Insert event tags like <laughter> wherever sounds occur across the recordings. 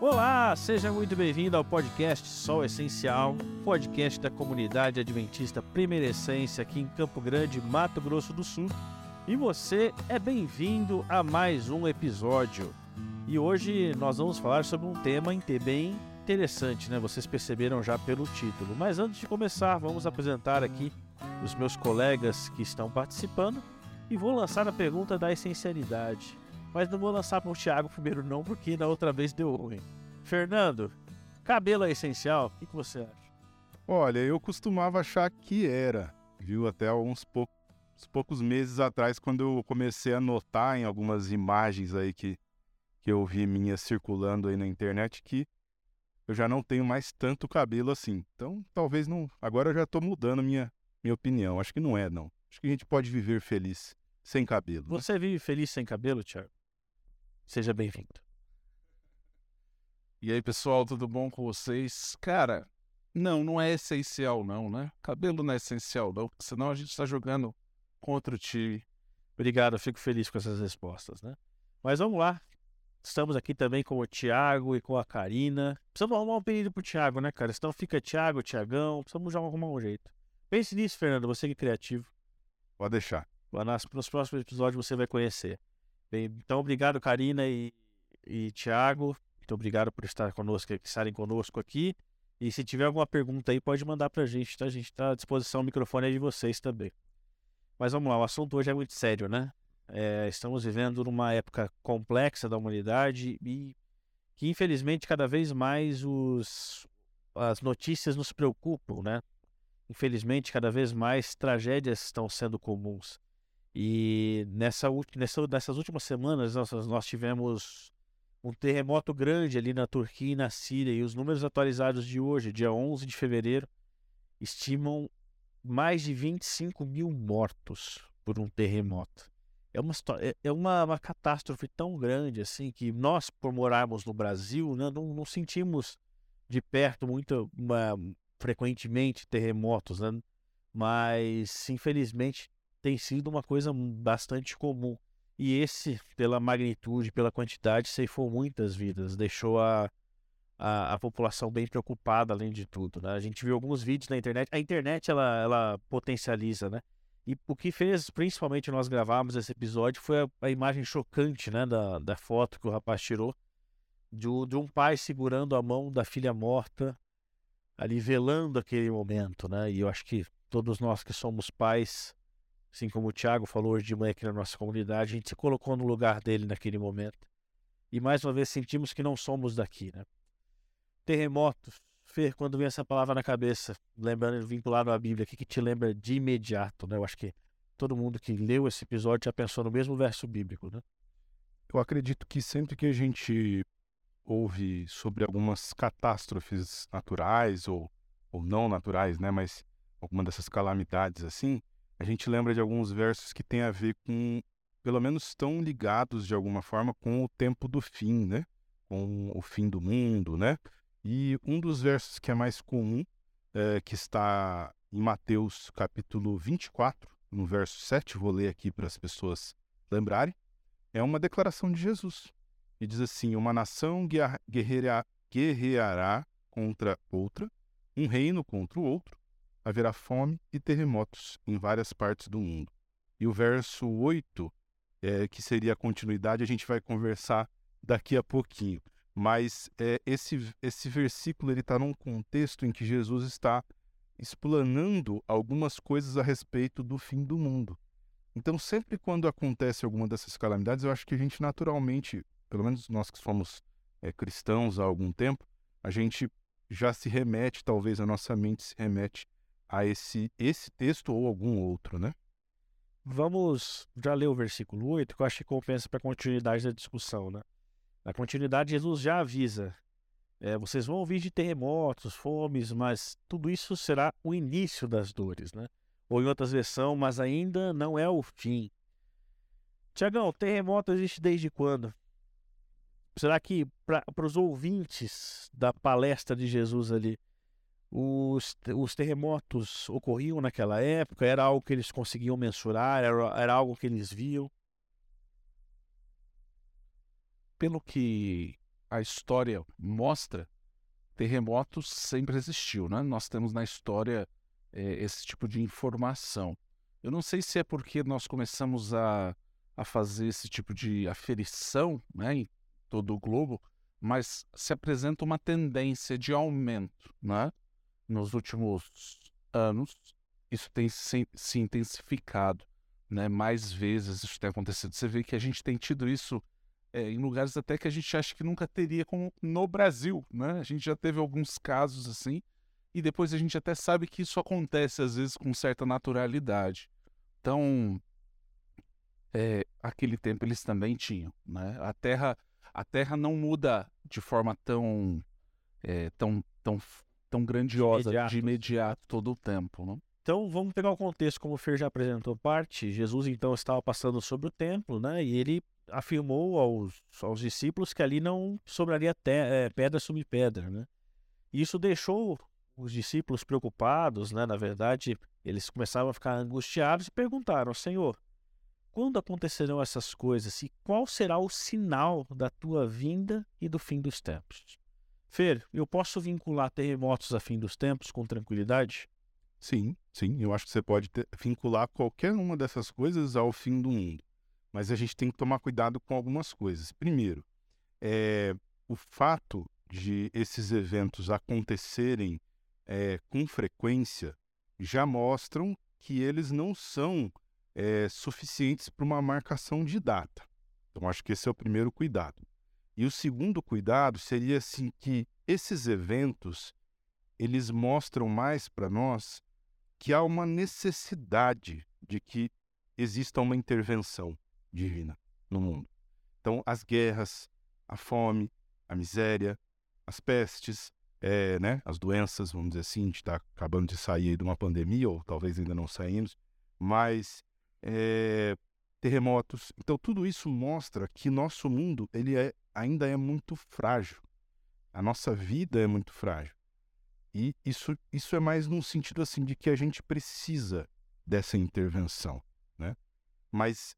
Olá, seja muito bem-vindo ao podcast Sol Essencial, podcast da comunidade adventista Primeira Essência aqui em Campo Grande, Mato Grosso do Sul. E você é bem-vindo a mais um episódio. E hoje nós vamos falar sobre um tema bem interessante, né? Vocês perceberam já pelo título. Mas antes de começar, vamos apresentar aqui os meus colegas que estão participando e vou lançar a pergunta da essencialidade. Mas não vou lançar para o Thiago primeiro não, porque na outra vez deu ruim. Fernando, cabelo é essencial? O que, que você acha? Olha, eu costumava achar que era, viu? Até alguns pou... poucos meses atrás, quando eu comecei a notar em algumas imagens aí que, que eu vi minhas circulando aí na internet que eu já não tenho mais tanto cabelo assim. Então, talvez não. Agora eu já estou mudando minha, minha opinião. Acho que não é, não. Acho que a gente pode viver feliz sem cabelo. Né? Você vive feliz sem cabelo, Thiago? Seja bem-vindo. E aí, pessoal, tudo bom com vocês? Cara, não, não é essencial, não, né? Cabelo não é essencial, não, senão a gente está jogando contra o time. Obrigado, eu fico feliz com essas respostas, né? Mas vamos lá. Estamos aqui também com o Thiago e com a Karina. Precisamos arrumar um apelido pro Thiago, né, cara? Senão fica Thiago, Thiagão. Precisamos já arrumar um jeito. Pense nisso, Fernando, você que é criativo. Pode deixar. Nos próximos episódios você vai conhecer. Então, obrigado, Karina e, e Tiago. Muito obrigado por estar conosco, estarem conosco aqui. E se tiver alguma pergunta aí, pode mandar para a gente, tá? A gente está à disposição, o microfone é de vocês também. Mas vamos lá, o assunto hoje é muito sério, né? É, estamos vivendo numa época complexa da humanidade e que, infelizmente, cada vez mais os, as notícias nos preocupam, né? Infelizmente, cada vez mais tragédias estão sendo comuns. E nessa, nessa, nessas últimas semanas nós, nós tivemos um terremoto grande ali na Turquia e na Síria. E os números atualizados de hoje, dia 11 de fevereiro, estimam mais de 25 mil mortos por um terremoto. É uma, é, é uma, uma catástrofe tão grande assim que nós, por morarmos no Brasil, né, não, não sentimos de perto muito uma, frequentemente terremotos, né? mas infelizmente tem sido uma coisa bastante comum. E esse, pela magnitude, pela quantidade, ceifou muitas vidas, deixou a, a, a, população bem preocupada, além de tudo. Né? A gente viu alguns vídeos na internet. A internet ela, ela potencializa, né? E o que fez, principalmente, nós gravarmos esse episódio foi a, a imagem chocante né, da, da foto que o rapaz tirou de, de um pai segurando a mão da filha morta, ali velando aquele momento. Né? E eu acho que todos nós que somos pais Assim como o Thiago falou hoje de manhã aqui na nossa comunidade, a gente se colocou no lugar dele naquele momento. E mais uma vez sentimos que não somos daqui, né? Terremotos. Fer, quando vem essa palavra na cabeça, lembrando, vinculado à Bíblia, o que, que te lembra de imediato, né? Eu acho que todo mundo que leu esse episódio já pensou no mesmo verso bíblico, né? Eu acredito que sempre que a gente ouve sobre algumas catástrofes naturais ou, ou não naturais, né? Mas alguma dessas calamidades assim, a gente lembra de alguns versos que tem a ver com, pelo menos estão ligados de alguma forma com o tempo do fim, né? Com o fim do mundo, né? E um dos versos que é mais comum, é, que está em Mateus capítulo 24, no verso 7, vou ler aqui para as pessoas lembrarem, é uma declaração de Jesus. E diz assim: Uma nação guerreará contra outra, um reino contra o outro, haverá fome e terremotos em várias partes do mundo. E o verso 8, é, que seria a continuidade, a gente vai conversar daqui a pouquinho. Mas é, esse, esse versículo está num contexto em que Jesus está explanando algumas coisas a respeito do fim do mundo. Então, sempre quando acontece alguma dessas calamidades, eu acho que a gente naturalmente, pelo menos nós que somos é, cristãos há algum tempo, a gente já se remete, talvez a nossa mente se remete a esse, esse texto ou algum outro, né? Vamos já ler o versículo 8, que eu acho que compensa para a continuidade da discussão, né? Na continuidade, Jesus já avisa: é, vocês vão ouvir de terremotos, fomes, mas tudo isso será o início das dores, né? Ou em outras versões, mas ainda não é o fim. Tiagão, terremoto existe desde quando? Será que para os ouvintes da palestra de Jesus ali, os, os terremotos ocorriam naquela época? Era algo que eles conseguiam mensurar? Era, era algo que eles viam? Pelo que a história mostra, terremotos sempre existiu, né? Nós temos na história é, esse tipo de informação. Eu não sei se é porque nós começamos a, a fazer esse tipo de aferição né, em todo o globo, mas se apresenta uma tendência de aumento. Né? Nos últimos anos, isso tem se, se intensificado. Né? Mais vezes isso tem acontecido. Você vê que a gente tem tido isso é, em lugares até que a gente acha que nunca teria, como no Brasil. Né? A gente já teve alguns casos assim, e depois a gente até sabe que isso acontece às vezes com certa naturalidade. Então, é, aquele tempo eles também tinham, né? A Terra, a Terra não muda de forma tão, é, tão, tão, tão grandiosa Imediato. de imediato todo o tempo, não? Então vamos pegar o contexto, como o Fer já apresentou parte. Jesus então estava passando sobre o templo, né? E ele afirmou aos, aos discípulos que ali não sobraria te, é, pedra sobre pedra, né? E isso deixou os discípulos preocupados, né? Na verdade, eles começaram a ficar angustiados e perguntaram: Senhor, quando acontecerão essas coisas e qual será o sinal da tua vinda e do fim dos tempos? Fer, eu posso vincular terremotos a fim dos tempos com tranquilidade? Sim, sim. Eu acho que você pode ter- vincular qualquer uma dessas coisas ao fim do mundo. Mas a gente tem que tomar cuidado com algumas coisas. Primeiro, é, o fato de esses eventos acontecerem é, com frequência já mostram que eles não são é, suficientes para uma marcação de data. Então, acho que esse é o primeiro cuidado. E o segundo cuidado seria assim que esses eventos eles mostram mais para nós que há uma necessidade de que exista uma intervenção divina no mundo. Então, as guerras, a fome, a miséria, as pestes, é, né, as doenças, vamos dizer assim, a gente está acabando de sair de uma pandemia, ou talvez ainda não saímos, mas é, terremotos. Então, tudo isso mostra que nosso mundo ele é, ainda é muito frágil. A nossa vida é muito frágil. E isso, isso é mais num sentido assim de que a gente precisa dessa intervenção, né? Mas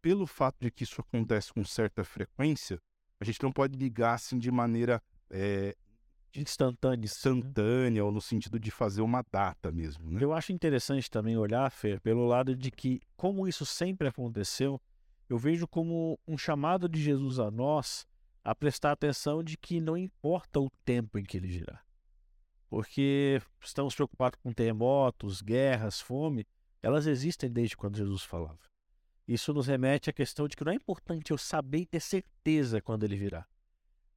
pelo fato de que isso acontece com certa frequência, a gente não pode ligar assim de maneira é, Instantâneo. instantânea ou no sentido de fazer uma data mesmo, né? Eu acho interessante também olhar, Fer, pelo lado de que, como isso sempre aconteceu, eu vejo como um chamado de Jesus a nós a prestar atenção de que não importa o tempo em que ele virá. Porque estamos preocupados com terremotos, guerras, fome, elas existem desde quando Jesus falava. Isso nos remete à questão de que não é importante eu saber e ter certeza quando ele virá,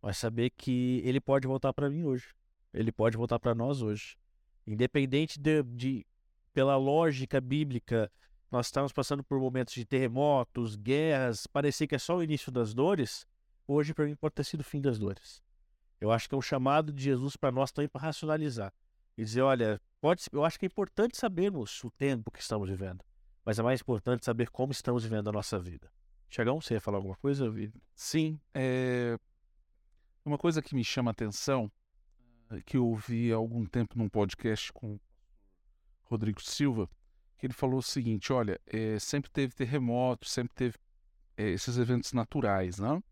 mas saber que ele pode voltar para mim hoje. Ele pode voltar para nós hoje. Independente de, de, pela lógica bíblica, nós estamos passando por momentos de terremotos, guerras, parecia que é só o início das dores. Hoje, para mim, pode ter sido o fim das dores. Eu acho que é um chamado de Jesus para nós também para racionalizar e dizer: olha, pode, eu acho que é importante sabermos o tempo que estamos vivendo, mas é mais importante saber como estamos vivendo a nossa vida. Tiagão, você ia falar alguma coisa? Sim, é uma coisa que me chama a atenção, eh, que eu ouvi há algum tempo num podcast com Rodrigo Silva, que ele falou o seguinte, olha, eh, sempre teve terremotos, sempre teve eh, esses eventos naturais, né?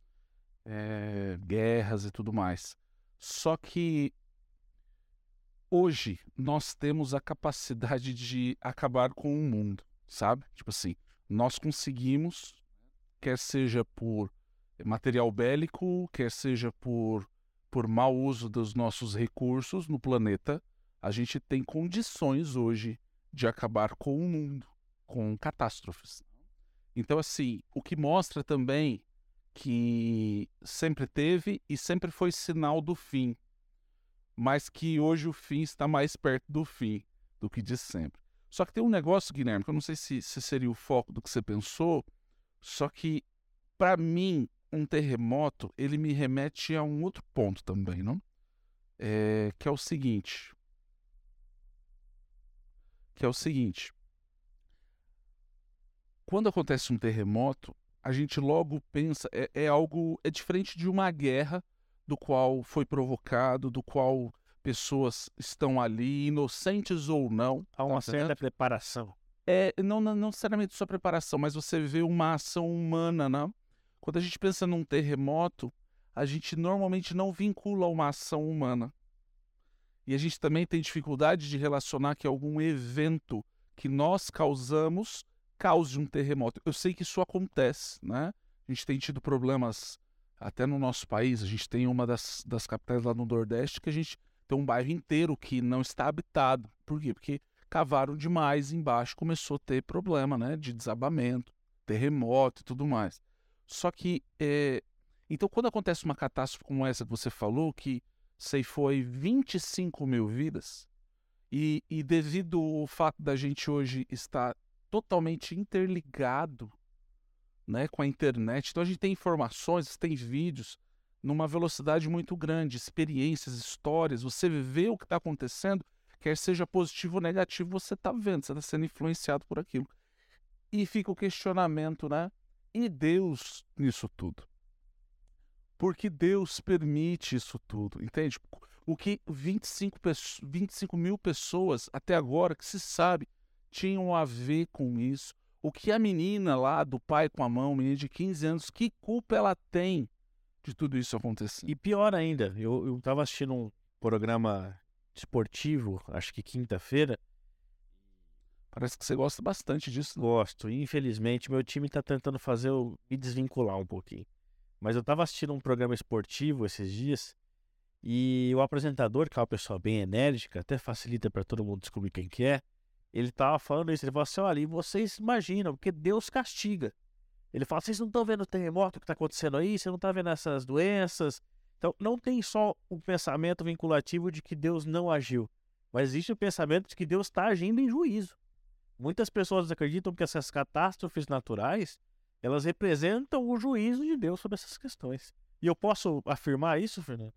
Eh, guerras e tudo mais. Só que hoje nós temos a capacidade de acabar com o mundo, sabe? Tipo assim, nós conseguimos, quer seja por material bélico, quer seja por, por mau uso dos nossos recursos no planeta, a gente tem condições hoje de acabar com o mundo, com catástrofes. Então, assim, o que mostra também que sempre teve e sempre foi sinal do fim, mas que hoje o fim está mais perto do fim do que de sempre. Só que tem um negócio, Guilherme, que eu não sei se, se seria o foco do que você pensou, só que, para mim, um terremoto, ele me remete a um outro ponto também, não? É, que é o seguinte. Que é o seguinte. Quando acontece um terremoto, a gente logo pensa, é, é algo, é diferente de uma guerra do qual foi provocado, do qual pessoas estão ali, inocentes ou não. Há uma tá certa entendendo? preparação. É, não, não não necessariamente só preparação, mas você vê uma ação humana, né? Quando a gente pensa num terremoto, a gente normalmente não vincula uma ação humana. E a gente também tem dificuldade de relacionar que algum evento que nós causamos cause um terremoto. Eu sei que isso acontece, né? A gente tem tido problemas até no nosso país. A gente tem uma das, das capitais lá no Nordeste que a gente tem um bairro inteiro que não está habitado. Por quê? Porque cavaram demais embaixo, começou a ter problema, né? De desabamento, terremoto e tudo mais. Só que, é... então, quando acontece uma catástrofe como essa que você falou, que foi 25 mil vidas, e, e devido ao fato da gente hoje estar totalmente interligado né, com a internet, então a gente tem informações, tem vídeos numa velocidade muito grande, experiências, histórias, você vê o que está acontecendo, quer seja positivo ou negativo, você está vendo, você está sendo influenciado por aquilo. E fica o questionamento, né? E Deus nisso tudo? Porque Deus permite isso tudo, entende? O que 25, 25 mil pessoas até agora que se sabe tinham a ver com isso. O que a menina lá do pai com a mão, menina de 15 anos, que culpa ela tem de tudo isso acontecer? E pior ainda, eu estava assistindo um programa esportivo, acho que quinta-feira. Parece que você gosta bastante disso. Né? Gosto. Infelizmente, meu time está tentando fazer eu me desvincular um pouquinho. Mas eu estava assistindo um programa esportivo esses dias e o apresentador, que é uma pessoa bem enérgica, até facilita para todo mundo descobrir quem que é, ele estava falando isso. Ele falou assim: olha, e vocês imaginam, porque Deus castiga. Ele fala: vocês não estão vendo o terremoto que está acontecendo aí? Você não está vendo essas doenças? Então, não tem só o pensamento vinculativo de que Deus não agiu, mas existe o pensamento de que Deus está agindo em juízo. Muitas pessoas acreditam que essas catástrofes naturais elas representam o juízo de Deus sobre essas questões. E eu posso afirmar isso, Fernando?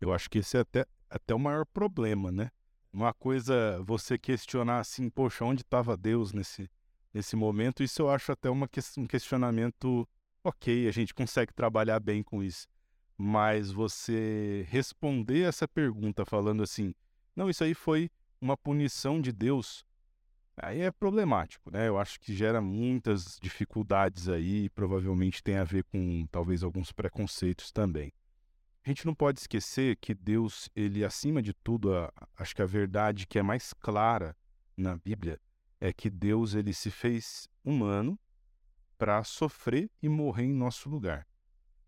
Eu acho que esse é até, até o maior problema, né? Uma coisa você questionar assim, poxa, onde estava Deus nesse, nesse momento? Isso eu acho até uma, um questionamento ok, a gente consegue trabalhar bem com isso. Mas você responder essa pergunta falando assim, não, isso aí foi uma punição de Deus, aí é problemático, né? Eu acho que gera muitas dificuldades aí, provavelmente tem a ver com talvez alguns preconceitos também. A gente não pode esquecer que Deus, ele acima de tudo, a, acho que a verdade que é mais clara na Bíblia é que Deus ele se fez humano para sofrer e morrer em nosso lugar.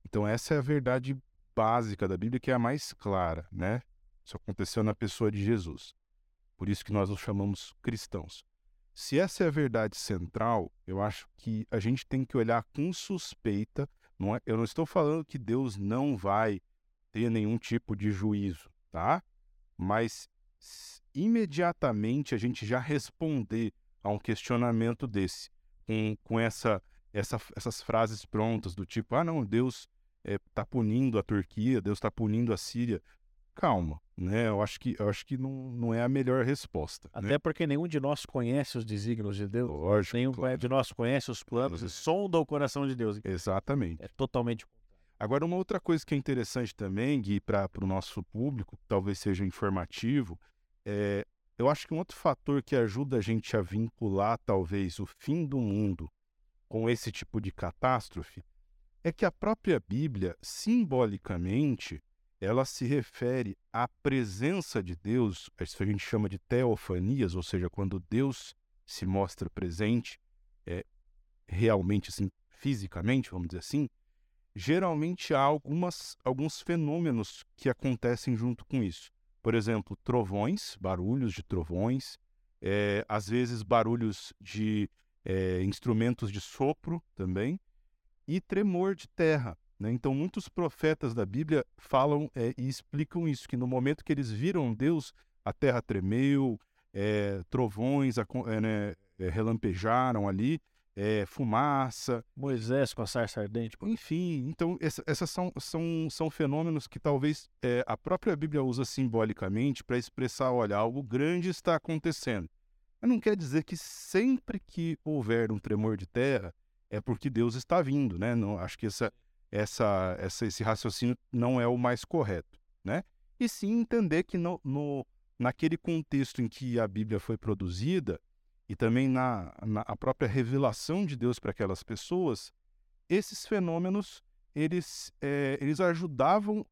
Então essa é a verdade básica da Bíblia que é a mais clara, né? Isso aconteceu na pessoa de Jesus. Por isso que nós os chamamos cristãos. Se essa é a verdade central, eu acho que a gente tem que olhar com suspeita. Não é, eu não estou falando que Deus não vai ter nenhum tipo de juízo, tá? Mas imediatamente a gente já responder a um questionamento desse, com, com essa, essa, essas frases prontas do tipo, ah não, Deus está eh, é, punindo a Turquia, Deus está punindo a Síria. Calma, né? Eu acho que, eu acho que não, não é a melhor resposta. Até né? porque nenhum de nós conhece os desígnios de Deus. Lógico. Nenhum claro. de nós conhece os planos e sonda o coração de Deus. Exatamente. É totalmente Agora, uma outra coisa que é interessante também, Gui, para o nosso público, talvez seja informativo, é, eu acho que um outro fator que ajuda a gente a vincular, talvez, o fim do mundo com esse tipo de catástrofe é que a própria Bíblia, simbolicamente, ela se refere à presença de Deus, isso a gente chama de teofanias, ou seja, quando Deus se mostra presente, é, realmente, assim, fisicamente, vamos dizer assim, geralmente há algumas, alguns fenômenos que acontecem junto com isso. Por exemplo, trovões, barulhos de trovões, é, às vezes barulhos de é, instrumentos de sopro também, e tremor de terra. Né? Então, muitos profetas da Bíblia falam é, e explicam isso, que no momento que eles viram Deus, a terra tremeu, trovões né, relampejaram ali, é, fumaça. Moisés com a sarça ardente. Enfim, então essa, essas são, são, são fenômenos que talvez é, a própria Bíblia usa simbolicamente para expressar, olha, algo grande está acontecendo. Mas não quer dizer que sempre que houver um tremor de terra é porque Deus está vindo, né? Não, acho que essa, essa, essa, esse raciocínio não é o mais correto, né? E sim entender que no, no, naquele contexto em que a Bíblia foi produzida, e também na, na a própria revelação de Deus para aquelas pessoas, esses fenômenos eles, é, eles ajudavam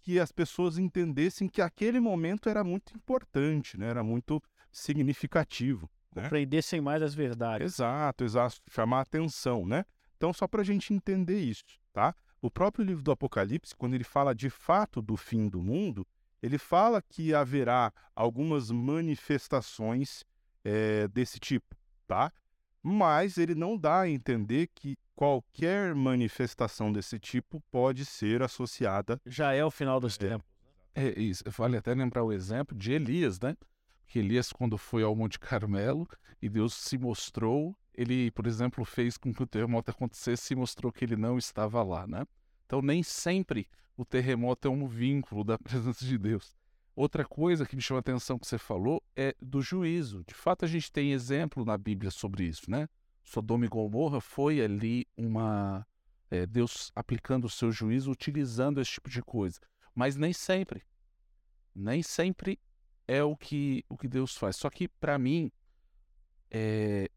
que as pessoas entendessem que aquele momento era muito importante, né? era muito significativo. Né? Compreendessem mais as verdades. Exato, exato. Chamar atenção, né? Então, só para a gente entender isso, tá? O próprio livro do Apocalipse, quando ele fala de fato do fim do mundo, ele fala que haverá algumas manifestações é, desse tipo, tá? Mas ele não dá a entender que qualquer manifestação desse tipo pode ser associada. Já é o final dos É. tempos. É isso. Vale até lembrar o exemplo de Elias, né? Que Elias, quando foi ao Monte Carmelo e Deus se mostrou, ele, por exemplo, fez com que o terremoto acontecesse e mostrou que ele não estava lá, né? Então, nem sempre o terremoto é um vínculo da <laughs> presença de Deus. Outra coisa que me chama a atenção que você falou é do juízo. De fato, a gente tem exemplo na Bíblia sobre isso, né? Sodoma e Gomorra foi ali uma. é, Deus aplicando o seu juízo utilizando esse tipo de coisa. Mas nem sempre. Nem sempre é o que, o que Deus faz. Só que, para mim, é,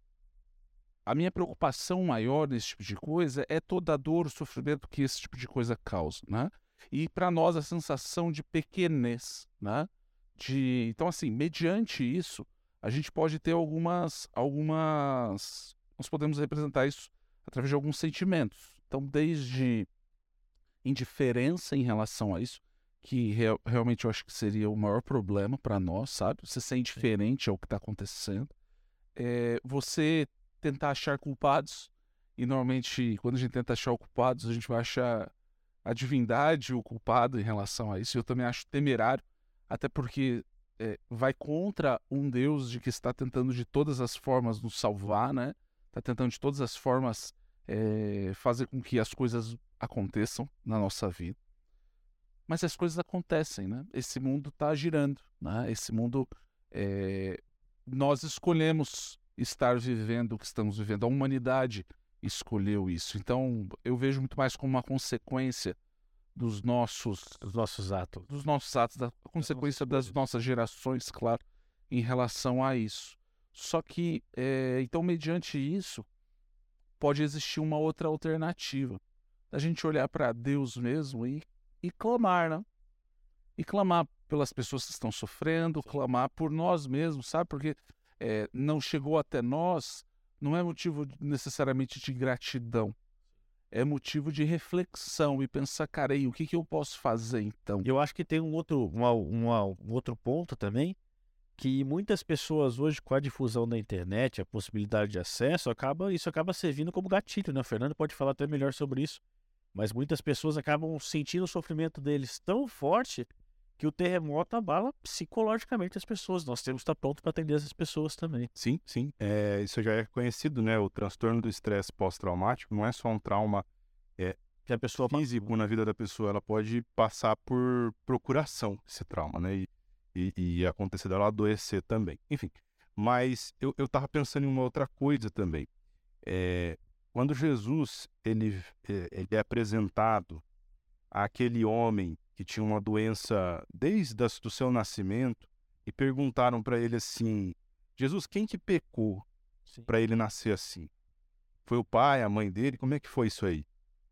a minha preocupação maior nesse tipo de coisa é toda a dor, o sofrimento que esse tipo de coisa causa, né? E para nós a sensação de pequenez, né? De, então, assim, mediante isso, a gente pode ter algumas, algumas, nós podemos representar isso através de alguns sentimentos. Então, desde indiferença em relação a isso, que real- realmente eu acho que seria o maior problema para nós, sabe? Você ser indiferente ao que está acontecendo. É, você tentar achar culpados, e normalmente quando a gente tenta achar culpados, a gente vai achar a divindade o culpado em relação a isso. Eu também acho temerário, até porque é, vai contra um Deus de que está tentando de todas as formas nos salvar, né? Está tentando de todas as formas é, fazer com que as coisas aconteçam na nossa vida. Mas as coisas acontecem, né? Esse mundo está girando, né? Esse mundo é, nós escolhemos estar vivendo o que estamos vivendo. A humanidade escolheu isso. Então, eu vejo muito mais como uma consequência dos nossos Os nossos atos. dos nossos atos, da consequência das nossas gerações, claro, em relação a isso. Só que, é, então, mediante isso, pode existir uma outra alternativa. A gente olhar para Deus mesmo e, e clamar, né? E clamar pelas pessoas que estão sofrendo, clamar por nós mesmos, sabe? Porque é, não chegou até nós, não é motivo necessariamente de gratidão. É motivo de reflexão e pensar, cara, aí, o que, que eu posso fazer então? Eu acho que tem um outro, um outro ponto também, que muitas pessoas hoje, com a difusão da internet, a possibilidade de acesso, acaba, isso acaba servindo como gatilho, né? O Fernando pode falar até melhor sobre isso. Mas muitas pessoas acabam sentindo o sofrimento deles tão forte que o terremoto abala psicologicamente as pessoas. Nós temos que estar prontos para atender essas pessoas também. Sim, sim. É, isso já é conhecido, né? O transtorno do estresse pós-traumático não é só um trauma Que a pessoa físico na vida da pessoa, ela pode passar por procuração esse trauma, né? E, e, e acontecer dela adoecer também. Enfim, mas eu, eu tava pensando em uma outra coisa também. É, quando Jesus ele, é, ele é apresentado àquele homem que tinha uma doença desde o seu nascimento e perguntaram para ele assim, Jesus, quem que pecou para ele nascer assim? Foi o pai, a mãe dele? Como é que foi isso aí?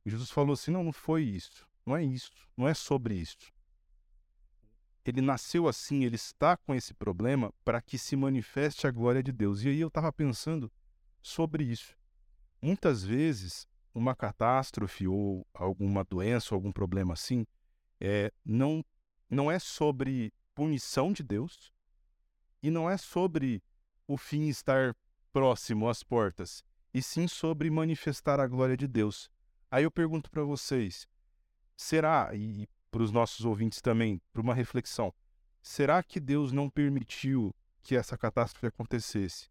E Jesus falou assim: não, não foi isso. Não é isso. Não é sobre isso. Ele nasceu assim, ele está com esse problema para que se manifeste a glória de Deus. E aí eu estava pensando sobre isso. Muitas vezes, uma catástrofe ou alguma doença, algum problema assim, é, não, não é sobre punição de Deus e não é sobre o fim estar próximo às portas, e sim sobre manifestar a glória de Deus. Aí eu pergunto para vocês: será, e para os nossos ouvintes também, para uma reflexão, será que Deus não permitiu que essa catástrofe acontecesse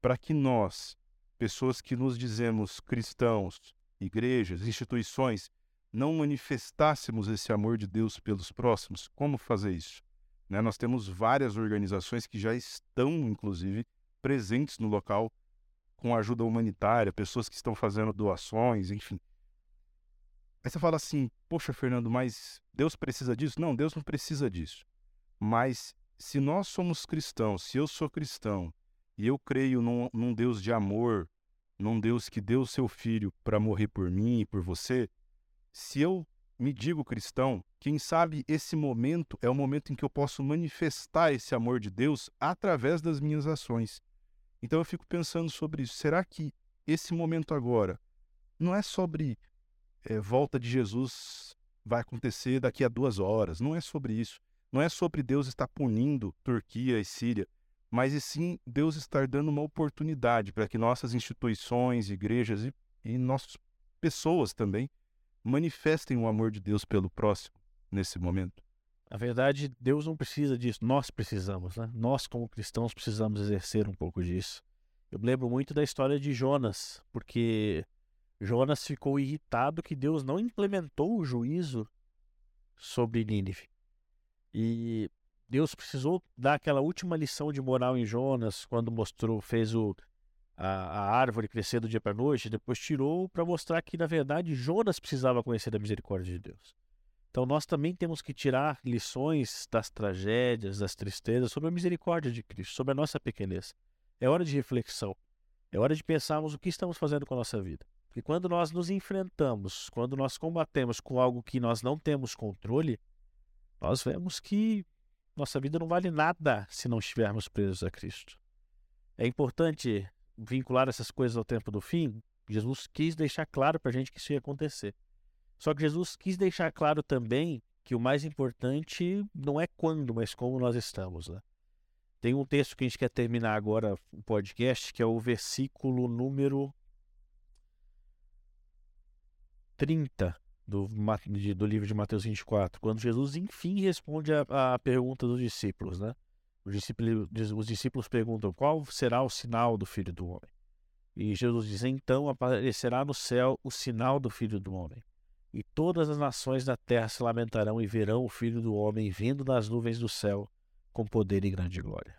para que nós, pessoas que nos dizemos cristãos, igrejas, instituições, não manifestássemos esse amor de Deus pelos próximos? Como fazer isso? Né? Nós temos várias organizações que já estão, inclusive, presentes no local com ajuda humanitária, pessoas que estão fazendo doações, enfim. Aí você fala assim, poxa, Fernando, mas Deus precisa disso? Não, Deus não precisa disso. Mas se nós somos cristãos, se eu sou cristão, e eu creio num, num Deus de amor, num Deus que deu seu filho para morrer por mim e por você, se eu me digo cristão, quem sabe esse momento é o momento em que eu posso manifestar esse amor de Deus através das minhas ações. Então eu fico pensando sobre isso. Será que esse momento agora não é sobre é, volta de Jesus vai acontecer daqui a duas horas? Não é sobre isso. Não é sobre Deus estar punindo Turquia e Síria, mas e sim Deus estar dando uma oportunidade para que nossas instituições, igrejas e, e nossas pessoas também manifestem o amor de Deus pelo próximo nesse momento. Na verdade, Deus não precisa disso, nós precisamos, né? Nós, como cristãos, precisamos exercer um pouco disso. Eu lembro muito da história de Jonas, porque Jonas ficou irritado que Deus não implementou o juízo sobre Nínive. E Deus precisou dar aquela última lição de moral em Jonas, quando mostrou, fez o, a, a árvore crescer do dia para a noite, depois tirou para mostrar que, na verdade, Jonas precisava conhecer a misericórdia de Deus. Então, nós também temos que tirar lições das tragédias, das tristezas, sobre a misericórdia de Cristo, sobre a nossa pequenez. É hora de reflexão. É hora de pensarmos o que estamos fazendo com a nossa vida. Porque quando nós nos enfrentamos, quando nós combatemos com algo que nós não temos controle, nós vemos que nossa vida não vale nada se não estivermos presos a Cristo. É importante vincular essas coisas ao tempo do fim. Jesus quis deixar claro para a gente que isso ia acontecer. Só que Jesus quis deixar claro também que o mais importante não é quando, mas como nós estamos. Né? Tem um texto que a gente quer terminar agora o podcast, que é o versículo número 30 do, do livro de Mateus 24, quando Jesus enfim responde a pergunta dos discípulos, né? Os discípulos, os discípulos perguntam qual será o sinal do Filho do Homem. E Jesus diz: Então aparecerá no céu o sinal do Filho do Homem. E todas as nações da terra se lamentarão e verão o Filho do Homem vindo das nuvens do céu com poder e grande glória.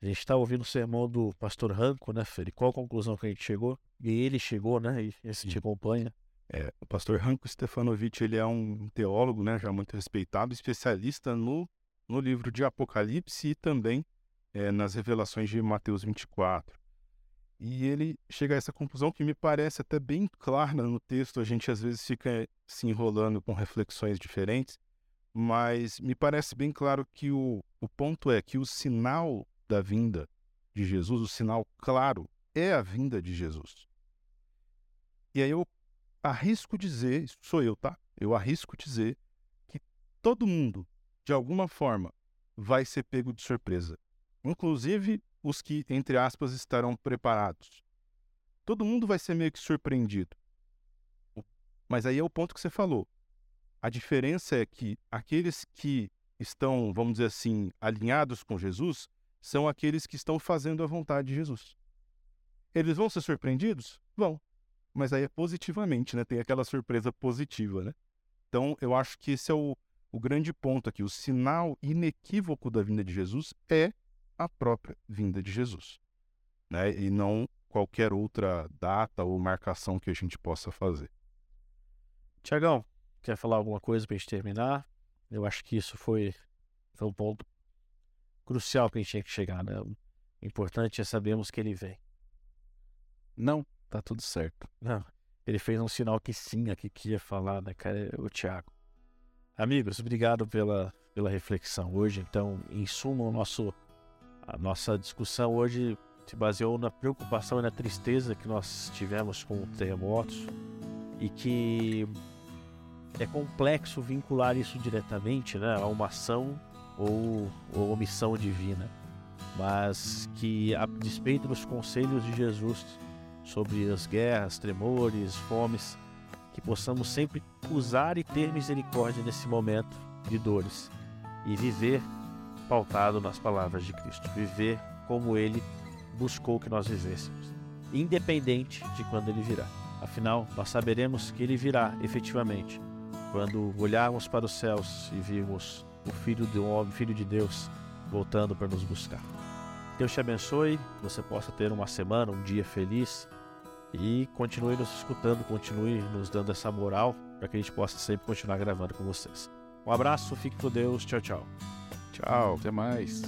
A gente está ouvindo o sermão do pastor Ranco, né, Felipe? Qual a conclusão que a gente chegou? E ele chegou, né? E esse te acompanha. É, o pastor Ranco Stefanovic, ele é um teólogo, né, já muito respeitado, especialista no, no livro de Apocalipse e também é, nas revelações de Mateus 24. E ele chega a essa conclusão que me parece até bem clara no texto, a gente às vezes fica se enrolando com reflexões diferentes, mas me parece bem claro que o, o ponto é que o sinal da vinda de Jesus, o sinal claro, é a vinda de Jesus. E aí eu arrisco dizer, sou eu, tá? Eu arrisco dizer que todo mundo, de alguma forma, vai ser pego de surpresa. Inclusive os que, entre aspas, estarão preparados. Todo mundo vai ser meio que surpreendido. Mas aí é o ponto que você falou. A diferença é que aqueles que estão, vamos dizer assim, alinhados com Jesus, são aqueles que estão fazendo a vontade de Jesus. Eles vão ser surpreendidos? Vão. Mas aí é positivamente, né? Tem aquela surpresa positiva, né? Então, eu acho que esse é o, o grande ponto aqui. O sinal inequívoco da vinda de Jesus é a própria vinda de Jesus, né? E não qualquer outra data ou marcação que a gente possa fazer. Tiagão, quer falar alguma coisa para a gente terminar? Eu acho que isso foi, foi um ponto crucial que a gente tinha que chegar, né? O importante é sabermos que ele vem. Não, tá tudo certo. Não, ele fez um sinal que sim, aqui que ia falar, né, cara? O Thiago. Amigos, obrigado pela, pela reflexão hoje. Então, em suma, o nosso, a nossa discussão hoje se baseou na preocupação e na tristeza que nós tivemos com terremotos e que é complexo vincular isso diretamente né, a uma ação ou, ou omissão divina, mas que, a despeito dos conselhos de Jesus sobre as guerras, tremores, fomes, que possamos sempre usar e ter misericórdia nesse momento de dores e viver pautado nas palavras de Cristo, viver como Ele buscou que nós vivêssemos, independente de quando Ele virá. Afinal, nós saberemos que Ele virá efetivamente quando olharmos para os céus e virmos o Filho do Homem, Filho de Deus, voltando para nos buscar. Deus te abençoe, você possa ter uma semana, um dia feliz e continue nos escutando, continue nos dando essa moral para que a gente possa sempre continuar gravando com vocês. Um abraço, fique com Deus, tchau, tchau. Tchau, até mais.